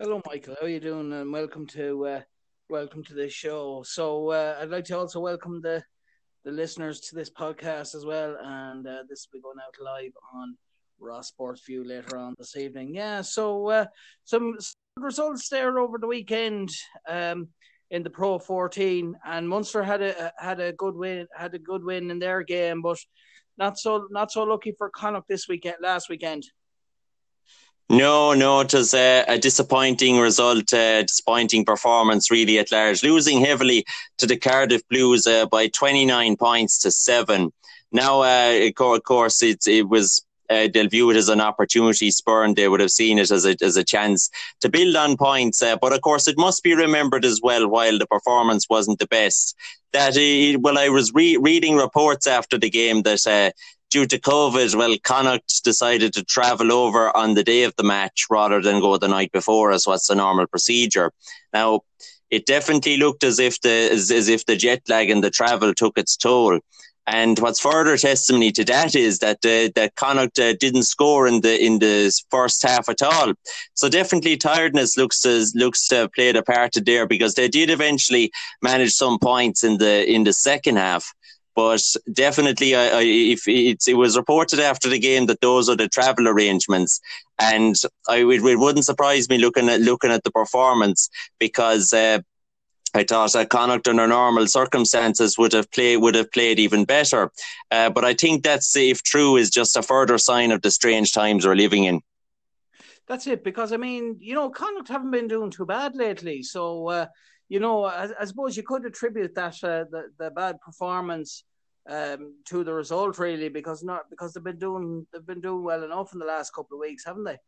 Hello, Michael. How are you doing? And welcome to uh, welcome to this show. So uh, I'd like to also welcome the the listeners to this podcast as well. And uh, this will be going out live on Raw Sports View later on this evening. Yeah. So uh, some, some results there over the weekend. Um, in the Pro 14, and Munster had a had a good win had a good win in their game, but not so not so lucky for Connacht this weekend last weekend. No, no, it was a, a disappointing result, a disappointing performance really at large, losing heavily to the Cardiff Blues uh, by 29 points to seven. Now, uh, of course, it, it was uh, they'll view it as an opportunity spur they would have seen it as a, as a chance to build on points. Uh, but of course, it must be remembered as well, while the performance wasn't the best, that uh, well, I was re- reading reports after the game that uh, due to COVID, well, Connacht decided to travel over on the day of the match rather than go the night before, as what's the normal procedure. Now, it definitely looked as if the as, as if the jet lag and the travel took its toll. And what's further testimony to that is that uh, that Connacht uh, didn't score in the in the first half at all. So definitely tiredness looks to looks to have played a part there because they did eventually manage some points in the in the second half. But definitely, I, I, if it was reported after the game that those are the travel arrangements, and I, it, it wouldn't surprise me looking at looking at the performance because uh, I thought that Connacht under normal circumstances would have played would have played even better. Uh, but I think that's if true is just a further sign of the strange times we're living in. That's it, because I mean, you know, Connacht haven't been doing too bad lately. So, uh, you know, I, I, suppose you could attribute that uh, the the bad performance um, to the result really because not because they've been doing they've been doing well enough in the last couple of weeks, haven't they?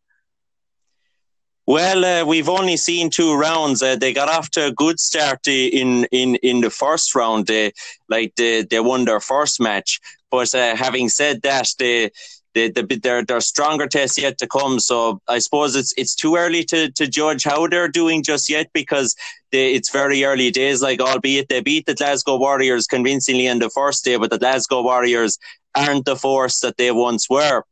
Well, uh, we've only seen two rounds. Uh, they got off to a good start in in in the first round. They like they they won their first match. But uh, having said that, they the, the, there, there are stronger tests yet to come. So I suppose it's it's too early to, to judge how they're doing just yet because they, it's very early days. Like albeit they beat the Glasgow Warriors convincingly on the first day, but the Glasgow Warriors aren't the force that they once were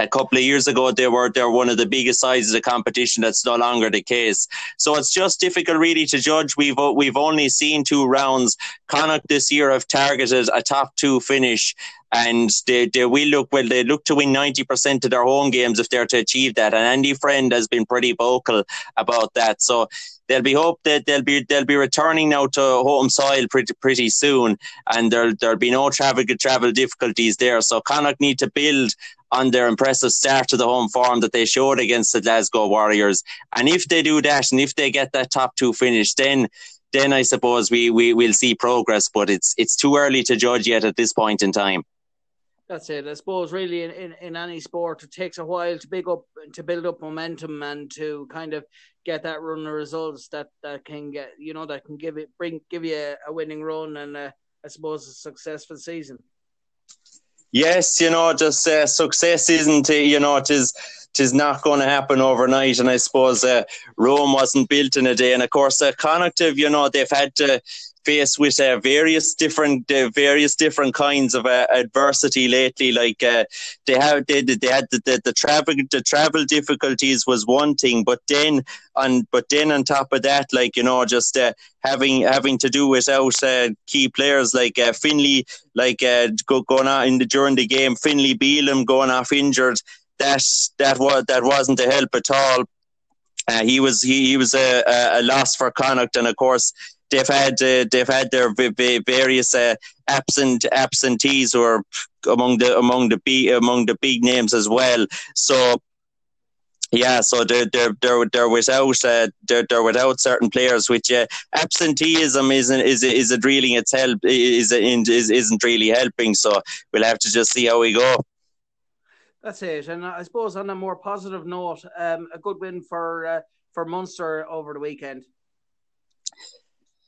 a couple of years ago they were they're one of the biggest sizes of the competition that's no longer the case. So it's just difficult really to judge. We've uh, we've only seen two rounds. Connacht this year have targeted a top two finish and they, they will look well they look to win 90% of their home games if they're to achieve that and Andy Friend has been pretty vocal about that. So they'll be hope that they'll be they'll be returning now to home soil pretty pretty soon and there'll there'll be no travel travel difficulties there. So Connacht need to build on their impressive start to the home form that they showed against the Glasgow Warriors. And if they do that, and if they get that top two finish, then then I suppose we, we will see progress. But it's it's too early to judge yet at this point in time. That's it. I suppose really in, in, in any sport it takes a while to big up to build up momentum and to kind of get that run of results that, that can get you know that can give it bring give you a, a winning run and a, I suppose a successful season. Yes, you know, just uh, success isn't, you know, it is, it is not going to happen overnight. And I suppose uh, Rome wasn't built in a day. And of course, uh, Connacht, you know, they've had to faced with uh, various different uh, various different kinds of uh, adversity lately. Like uh, they have they, they had the, the, the, travel the travel difficulties was one thing, but then on but then on top of that, like you know, just uh, having having to do without uh, key players like Finlay, like go, going on in the during the game, Finlay Bealham going off injured. That that was that wasn't a help at all. He was he, he was a, a, loss for Connacht, and of course they've had uh, they've had their various uh, absent absentees or among the among the big among the big names as well. So yeah, so they're they're they're, they're without uh, they're, they're without certain players, which uh, absenteeism isn't is is it really its help is is isn't really helping. So we'll have to just see how we go. That's it, and I suppose on a more positive note, um, a good win for uh, for Munster over the weekend.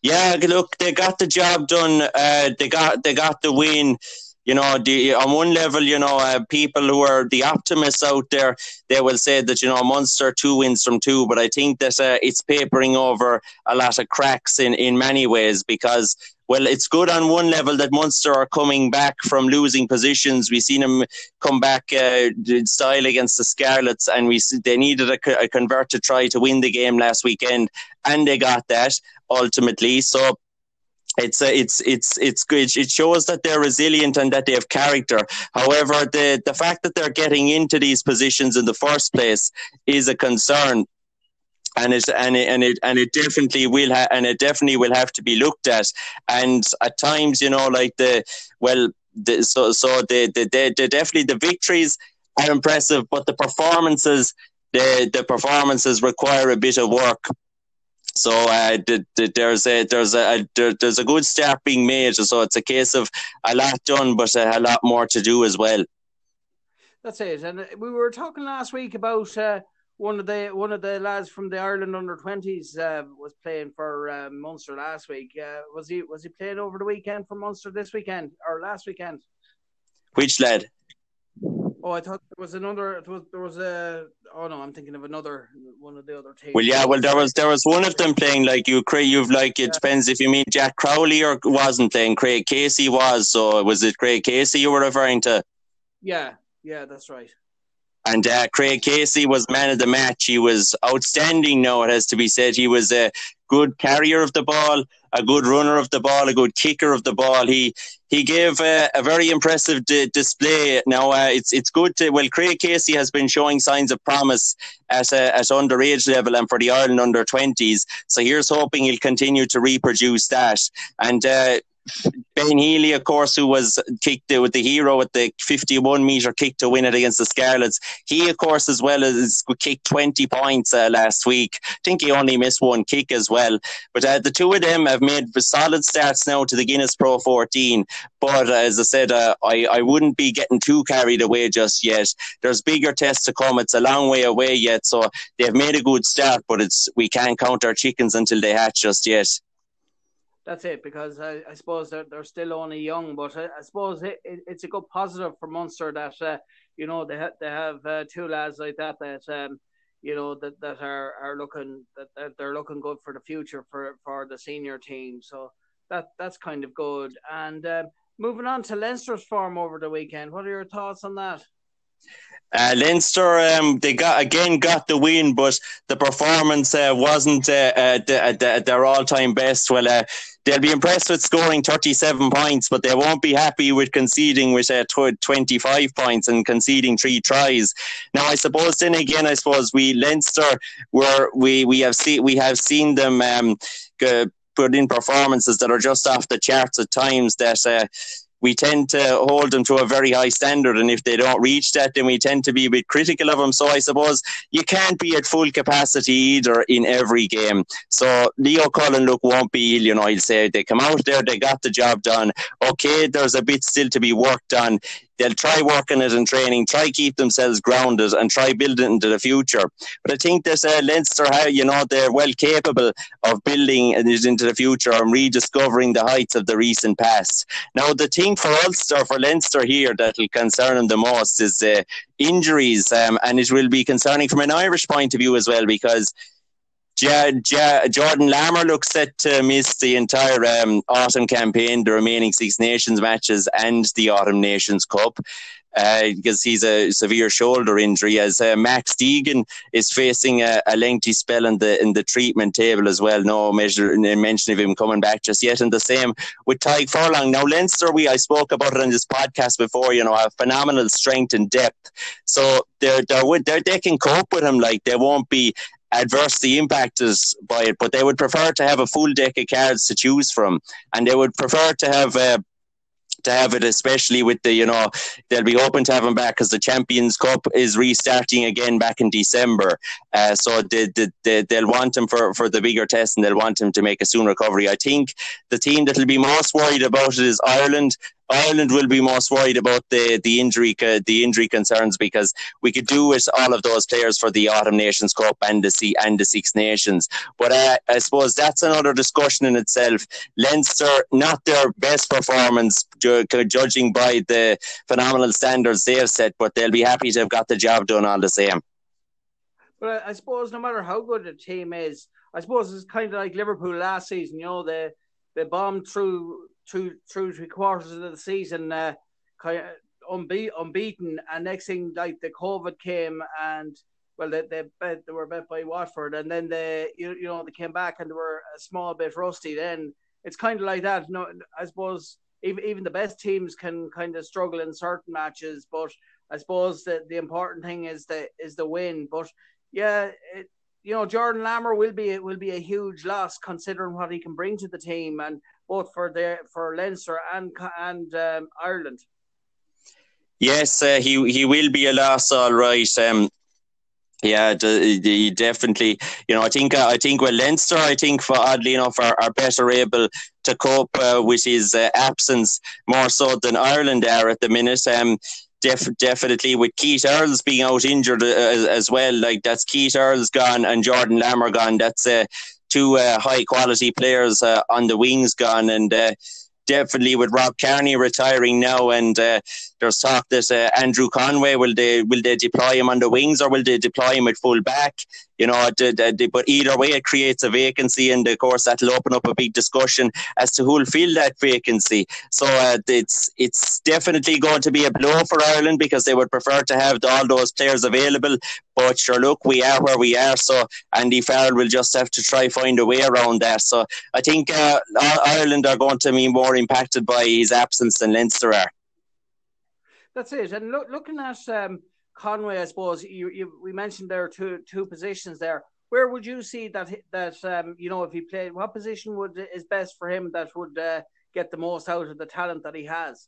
Yeah, look, they got the job done. Uh, they got they got the win. You know, the, on one level, you know, uh, people who are the optimists out there, they will say that, you know, Munster two wins from two, but I think that uh, it's papering over a lot of cracks in, in many ways because well, it's good on one level that Munster are coming back from losing positions. We've seen them come back uh, style against the Scarlets, and we they needed a, a convert to try to win the game last weekend, and they got that ultimately. So it's uh, it's it's it's good. It shows that they're resilient and that they have character. However, the the fact that they're getting into these positions in the first place is a concern and it and it and it and it definitely will ha- and it definitely will have to be looked at and at times you know like the well the, so so the, the the the definitely the victories are impressive but the performances the the performances require a bit of work so uh, the, the, there's a there's a, there, there's a good start being made. So it's a case of a lot done, but a, a lot more to do as well. That's it. And we were talking last week about uh, one of the one of the lads from the Ireland under twenties uh, was playing for uh, Munster last week. Uh, was he was he playing over the weekend for Munster this weekend or last weekend? Which lad? Oh, I thought there was another. There was, there was a. Oh no, I'm thinking of another one of the other teams. Well, yeah, well there was there was one of them playing like you. You've like it yeah. depends if you mean Jack Crowley or wasn't playing. Craig Casey was. So was it Craig Casey you were referring to? Yeah, yeah, that's right. And uh, Craig Casey was man of the match. He was outstanding. Now it has to be said, he was a good carrier of the ball, a good runner of the ball, a good kicker of the ball. He he gave a, a very impressive d- display. Now uh, it's it's good to well, Craig Casey has been showing signs of promise at a, at underage level and for the Ireland under twenties. So here's hoping he'll continue to reproduce that. And uh, Ben Healy, of course, who was kicked with the hero with the 51 metre kick to win it against the Scarlets. He, of course, as well as kicked 20 points uh, last week. I think he only missed one kick as well. But uh, the two of them have made solid starts now to the Guinness Pro 14. But uh, as I said, uh, I, I wouldn't be getting too carried away just yet. There's bigger tests to come. It's a long way away yet. So they've made a good start, but it's we can't count our chickens until they hatch just yet that's it because I, I suppose they're, they're still only young, but I, I suppose it, it, it's a good positive for Munster that uh, you know they ha- they have uh, two lads like that that um, you know that, that are, are looking that, that they're looking good for the future for, for the senior team. So that that's kind of good. And um, moving on to Leinster's form over the weekend, what are your thoughts on that? Uh, Leinster, um, they got again got the win, but the performance uh, wasn't uh, uh the, their all-time best. Well, uh, they'll be impressed with scoring 37 points, but they won't be happy with conceding with uh, 25 points and conceding three tries. Now, I suppose then again, I suppose we Leinster were we we have seen we have seen them um, put in performances that are just off the charts at times that we tend to hold them to a very high standard. And if they don't reach that, then we tend to be a bit critical of them. So I suppose you can't be at full capacity either in every game. So Leo Cullen, look, won't be, ill, you know, he'll say they come out there, they got the job done. Okay, there's a bit still to be worked on they'll try working it in training, try keep themselves grounded, and try building into the future. But I think that uh, Leinster, how you know, they're well capable of building into the future and rediscovering the heights of the recent past. Now, the thing for Ulster, for Leinster here, that will concern them the most is uh, injuries, um, and it will be concerning from an Irish point of view as well because J- J- Jordan Larmour looks set to miss the entire um, autumn campaign, the remaining Six Nations matches, and the Autumn Nations Cup. Uh, because he's a severe shoulder injury. As uh, Max Deegan is facing a, a, lengthy spell in the in the treatment table as well. No measure mention of him coming back just yet. And the same with Tadhg Furlong. Now Leinster, we I spoke about it on this podcast before. You know, have phenomenal strength and depth, so they're, they're, they're they can cope with him. Like they won't be adversely impacted by it, but they would prefer to have a full deck of cards to choose from, and they would prefer to have. Uh, to have it, especially with the, you know, they'll be open to having back because the Champions Cup is restarting again back in December. Uh, so they, they, they, they'll want him for, for the bigger test and they'll want him to make a soon recovery. I think the team that'll be most worried about it is Ireland. Ireland will be most worried about the the injury the injury concerns because we could do with all of those players for the Autumn Nations Cup and the and the Six Nations. But uh, I suppose that's another discussion in itself. Leinster, not their best performance, ju- judging by the phenomenal standards they have set, but they'll be happy to have got the job done all the same. But I suppose no matter how good a team is, I suppose it's kind of like Liverpool last season. You know, they they bombed through through through three quarters of the season, uh, unbe- unbeaten, and next thing like the COVID came and well, they they, bet, they were bet by Watford, and then they you, you know they came back and they were a small bit rusty. Then it's kind of like that. No, I suppose even even the best teams can kind of struggle in certain matches, but I suppose that the important thing is the is the win. But yeah, it, you know Jordan Larmour will be will be a huge loss considering what he can bring to the team, and both for the for Leinster and and um, Ireland. Yes, uh, he he will be a loss, all right. Um, yeah, the, definitely. You know, I think uh, I think well, Leinster, I think for oddly enough, are, are better able to cope uh, with his uh, absence more so than Ireland are at the minute. Um, def- definitely with Keith Earls being out injured uh, as, as, well, like that's Keith Earls gone and Jordan Larmour gone. That's uh, two uh, high quality players on the wings gone, and definitely with Rob Kearney retiring now, and uh, there's talk that uh, Andrew Conway will they will they deploy him on the wings or will they deploy him at full back? You know, but either way, it creates a vacancy, and of course that'll open up a big discussion as to who'll fill that vacancy. So uh, it's it's definitely going to be a blow for Ireland because they would prefer to have all those players available. But sure, look, we are where we are, so Andy Farrell will just have to try find a way around that. So I think uh, Ireland are going to be more impacted by his absence than Leinster are. That's it. And look, looking at um, Conway, I suppose you, you we mentioned there are two two positions there. Where would you see that that um, you know if he played, what position would is best for him that would uh, get the most out of the talent that he has?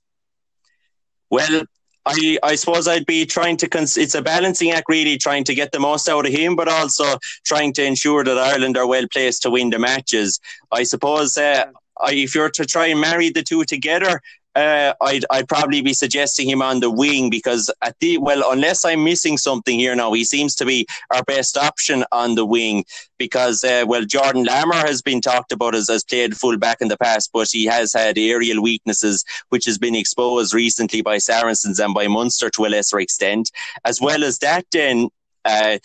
Well, I, I suppose I'd be trying to. Cons- it's a balancing act, really, trying to get the most out of him, but also trying to ensure that Ireland are well placed to win the matches. I suppose uh, I, if you're to try and marry the two together, uh, I'd I'd probably be suggesting him on the wing because at the well, unless I'm missing something here now, he seems to be our best option on the wing because uh, well, Jordan Larmour has been talked about as as played full back in the past, but he has had aerial weaknesses which has been exposed recently by Saracens and by Munster to a lesser extent. As well as that, then. Uh,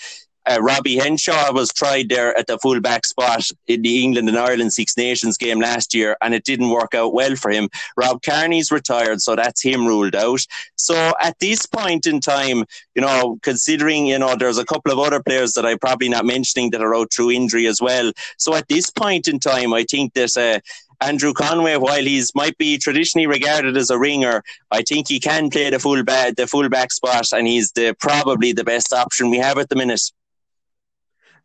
uh, Robbie Henshaw was tried there at the fullback spot in the England and Ireland Six Nations game last year, and it didn't work out well for him. Rob Kearney's retired, so that's him ruled out. So at this point in time, you know, considering you know there's a couple of other players that I'm probably not mentioning that are out through injury as well. So at this point in time, I think that. Uh, Andrew Conway, while he's might be traditionally regarded as a winger, I think he can play the full back the full back spot, and he's the probably the best option we have at the minute.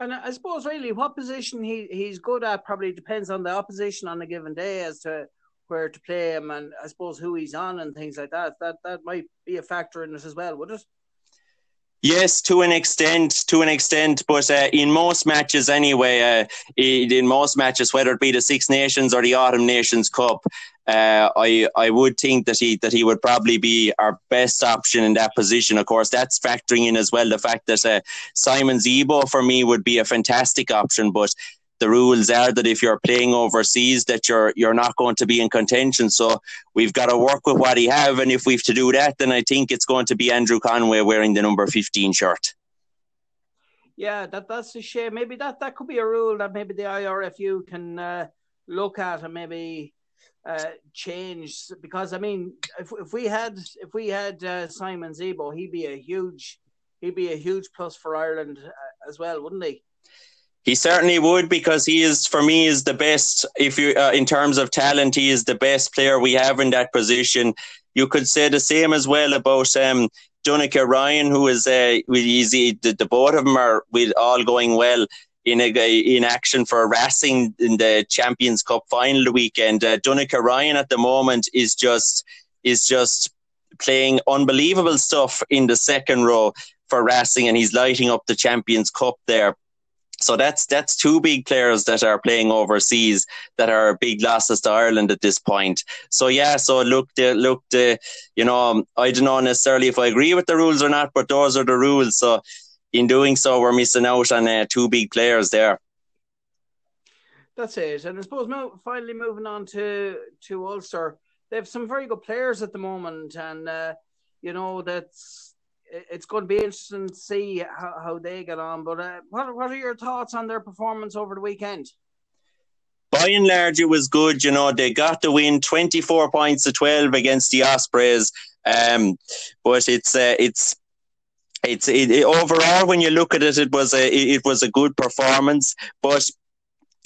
And I suppose really what position he, he's good at probably depends on the opposition on a given day as to where to play him and I suppose who he's on and things like that. That that might be a factor in it as well, would it? Yes, to an extent, to an extent, but uh, in most matches anyway, uh, in most matches, whether it be the Six Nations or the Autumn Nations Cup, uh, I I would think that he that he would probably be our best option in that position. Of course, that's factoring in as well the fact that uh, Simon Zebo for me would be a fantastic option, but the rules are that if you're playing overseas that you're you're not going to be in contention. So we've got to work with what he have and if we've to do that then I think it's going to be Andrew Conway wearing the number 15 shirt. Yeah that that's a shame. Maybe that that could be a rule that maybe the IRFU can uh, look at and maybe uh, change. Because I mean if if we had if we had uh, Simon Zebo he'd be a huge he'd be a huge plus for Ireland uh, as well wouldn't he he certainly would because he is, for me, is the best. If you, uh, in terms of talent, he is the best player we have in that position. You could say the same as well about um, Donnacha Ryan, who is uh, easy. The, the both of them are with all going well in a, in action for Racing in the Champions Cup final weekend. Uh, Donnacha Ryan at the moment is just is just playing unbelievable stuff in the second row for Racing, and he's lighting up the Champions Cup there. So that's that's two big players that are playing overseas that are big losses to Ireland at this point. So yeah, so look, the, look, the, you know, I don't know necessarily if I agree with the rules or not, but those are the rules. So in doing so, we're missing out on uh, two big players there. That's it, and I suppose finally moving on to to Ulster, they have some very good players at the moment, and uh, you know that's it's going to be interesting to see how, how they get on. But uh, what what are your thoughts on their performance over the weekend? By and large, it was good. You know, they got the win, twenty four points to twelve against the Ospreys. Um, but it's uh, it's it's it, it, overall when you look at it, it was a it, it was a good performance. But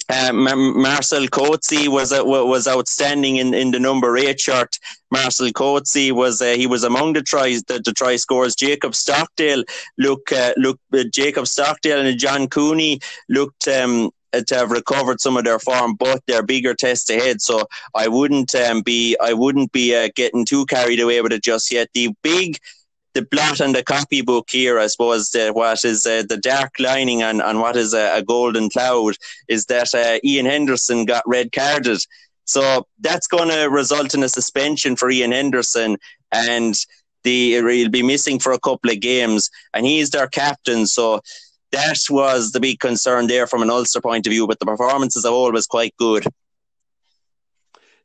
uh, Marcel Coetzee was uh, was outstanding in, in the number eight shirt. Marcel Coetzee was uh, he was among the tries the, the try scores. Jacob Stockdale look uh, look uh, Jacob Stockdale and John Cooney looked um, to have recovered some of their form, but they're bigger tests ahead. So I wouldn't um, be I wouldn't be uh, getting too carried away with it just yet. The big the blot on the copybook here, I suppose, uh, what is uh, the dark lining on, on what is a, a golden cloud is that uh, Ian Henderson got red carded. So that's going to result in a suspension for Ian Henderson, and the he'll be missing for a couple of games, and he's their captain. So that was the big concern there from an Ulster point of view. But the performance as a whole was quite good.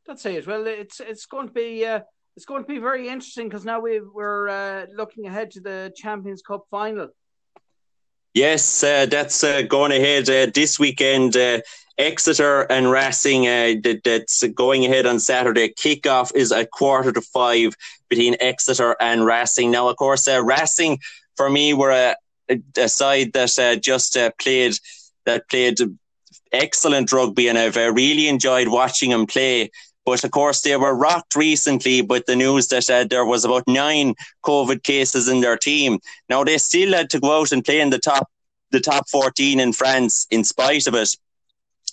That's it. Well, it's it's going to be uh, it's going to be very interesting because now we we're uh, looking ahead to the Champions Cup final. Yes, uh, that's uh, going ahead uh, this weekend. Uh, Exeter and Racing, uh, that, that's going ahead on Saturday. Kickoff is at quarter to five between Exeter and Racing. Now, of course, Racing for me were a, a side that just played that played excellent rugby, and I've really enjoyed watching them play. But of course, they were rocked recently with the news that uh, there was about nine COVID cases in their team. Now they still had to go out and play in the top, the top fourteen in France, in spite of it.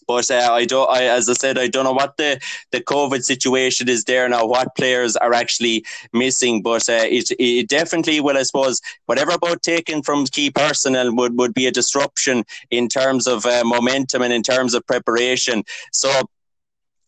But uh, I don't. I, as I said, I don't know what the, the COVID situation is there now. What players are actually missing? But uh, it it definitely will. I suppose whatever about taking from key personnel would, would be a disruption in terms of uh, momentum and in terms of preparation. So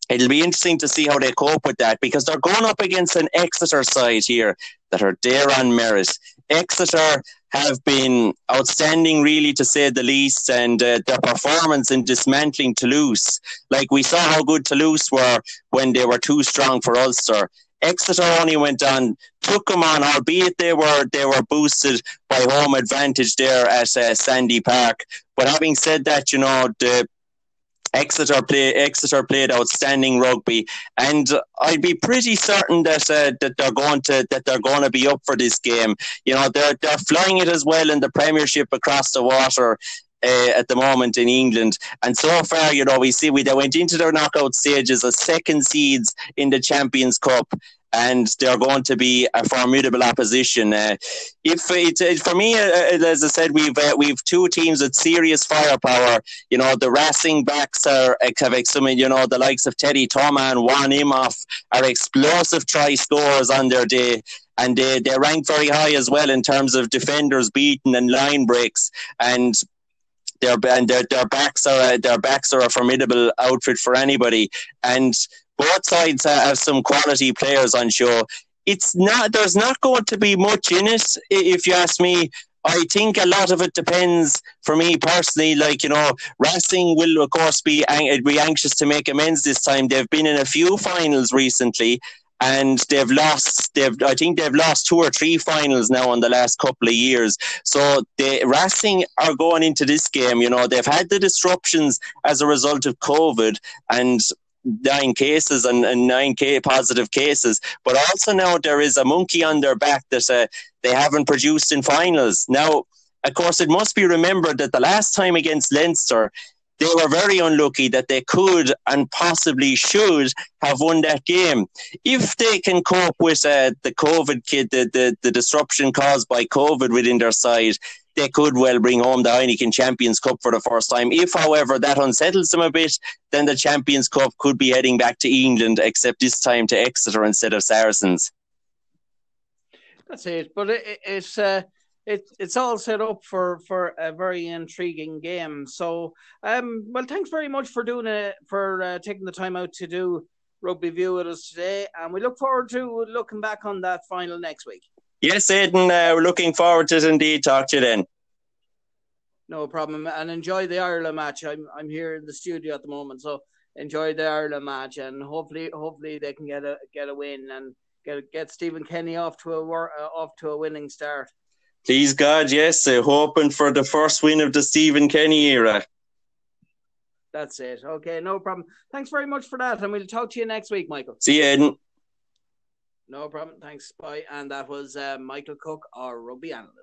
it'll be interesting to see how they cope with that because they're going up against an Exeter side here that are there on merit. Exeter have been outstanding, really, to say the least, and uh, their performance in dismantling Toulouse. Like we saw how good Toulouse were when they were too strong for Ulster. Exeter only went on, took them on, albeit they were they were boosted by home advantage there at uh, Sandy Park. But having said that, you know the Exeter play Exeter played outstanding rugby, and I'd be pretty certain that uh, that they're going to that they're going to be up for this game. You know, they're they're flying it as well in the Premiership across the water. Uh, at the moment in England. And so far, you know, we see we they went into their knockout stages as second seeds in the Champions Cup and they're going to be a formidable opposition. Uh, if it, it, for me, uh, uh as I said, we've uh, we've two teams with serious firepower. You know, the Racing backs are uh, have some, you know, the likes of Teddy Thomas and Juan Imhoff are explosive try scorers on their day. And they, they rank very high as well in terms of defenders beaten and line breaks. And their and their, their backs are their backs are a formidable outfit for anybody. And both sides have some quality players on show. It's not there's not going to be much in it, if you ask me. I think a lot of it depends for me personally. Like you know, Racing will of course be be anxious to make amends this time. They've been in a few finals recently, and they've lost. They've I think they've lost two or three finals now in the last couple of years. So the Racing are going into this game. You know, they've had the disruptions as a result of COVID, and nine cases and, and nine K positive cases, but also now there is a monkey on their back that uh, they haven't produced in finals. Now, of course, it must be remembered that the last time against Leinster, they were very unlucky that they could and possibly should have won that game. If they can cope with uh, the COVID kid, the, the, the disruption caused by COVID within their side, they could well bring home the Heineken Champions Cup for the first time. If, however, that unsettles them a bit, then the Champions Cup could be heading back to England, except this time to Exeter instead of Saracens. That's it. But it, it's uh, it, it's all set up for for a very intriguing game. So, um, well, thanks very much for doing it for uh, taking the time out to do rugby view with us today, and we look forward to looking back on that final next week. Yes, Aidan, uh, we're looking forward to it indeed. Talk to you then. No problem, and enjoy the Ireland match. I'm I'm here in the studio at the moment, so enjoy the Ireland match, and hopefully hopefully they can get a get a win and get get Stephen Kenny off to a uh, off to a winning start. Please God, yes, uh, hoping for the first win of the Stephen Kenny era. That's it. Okay, no problem. Thanks very much for that, and we'll talk to you next week, Michael. See you, Aidan. No problem. Thanks. Bye. And that was uh, Michael Cook, our rugby analyst.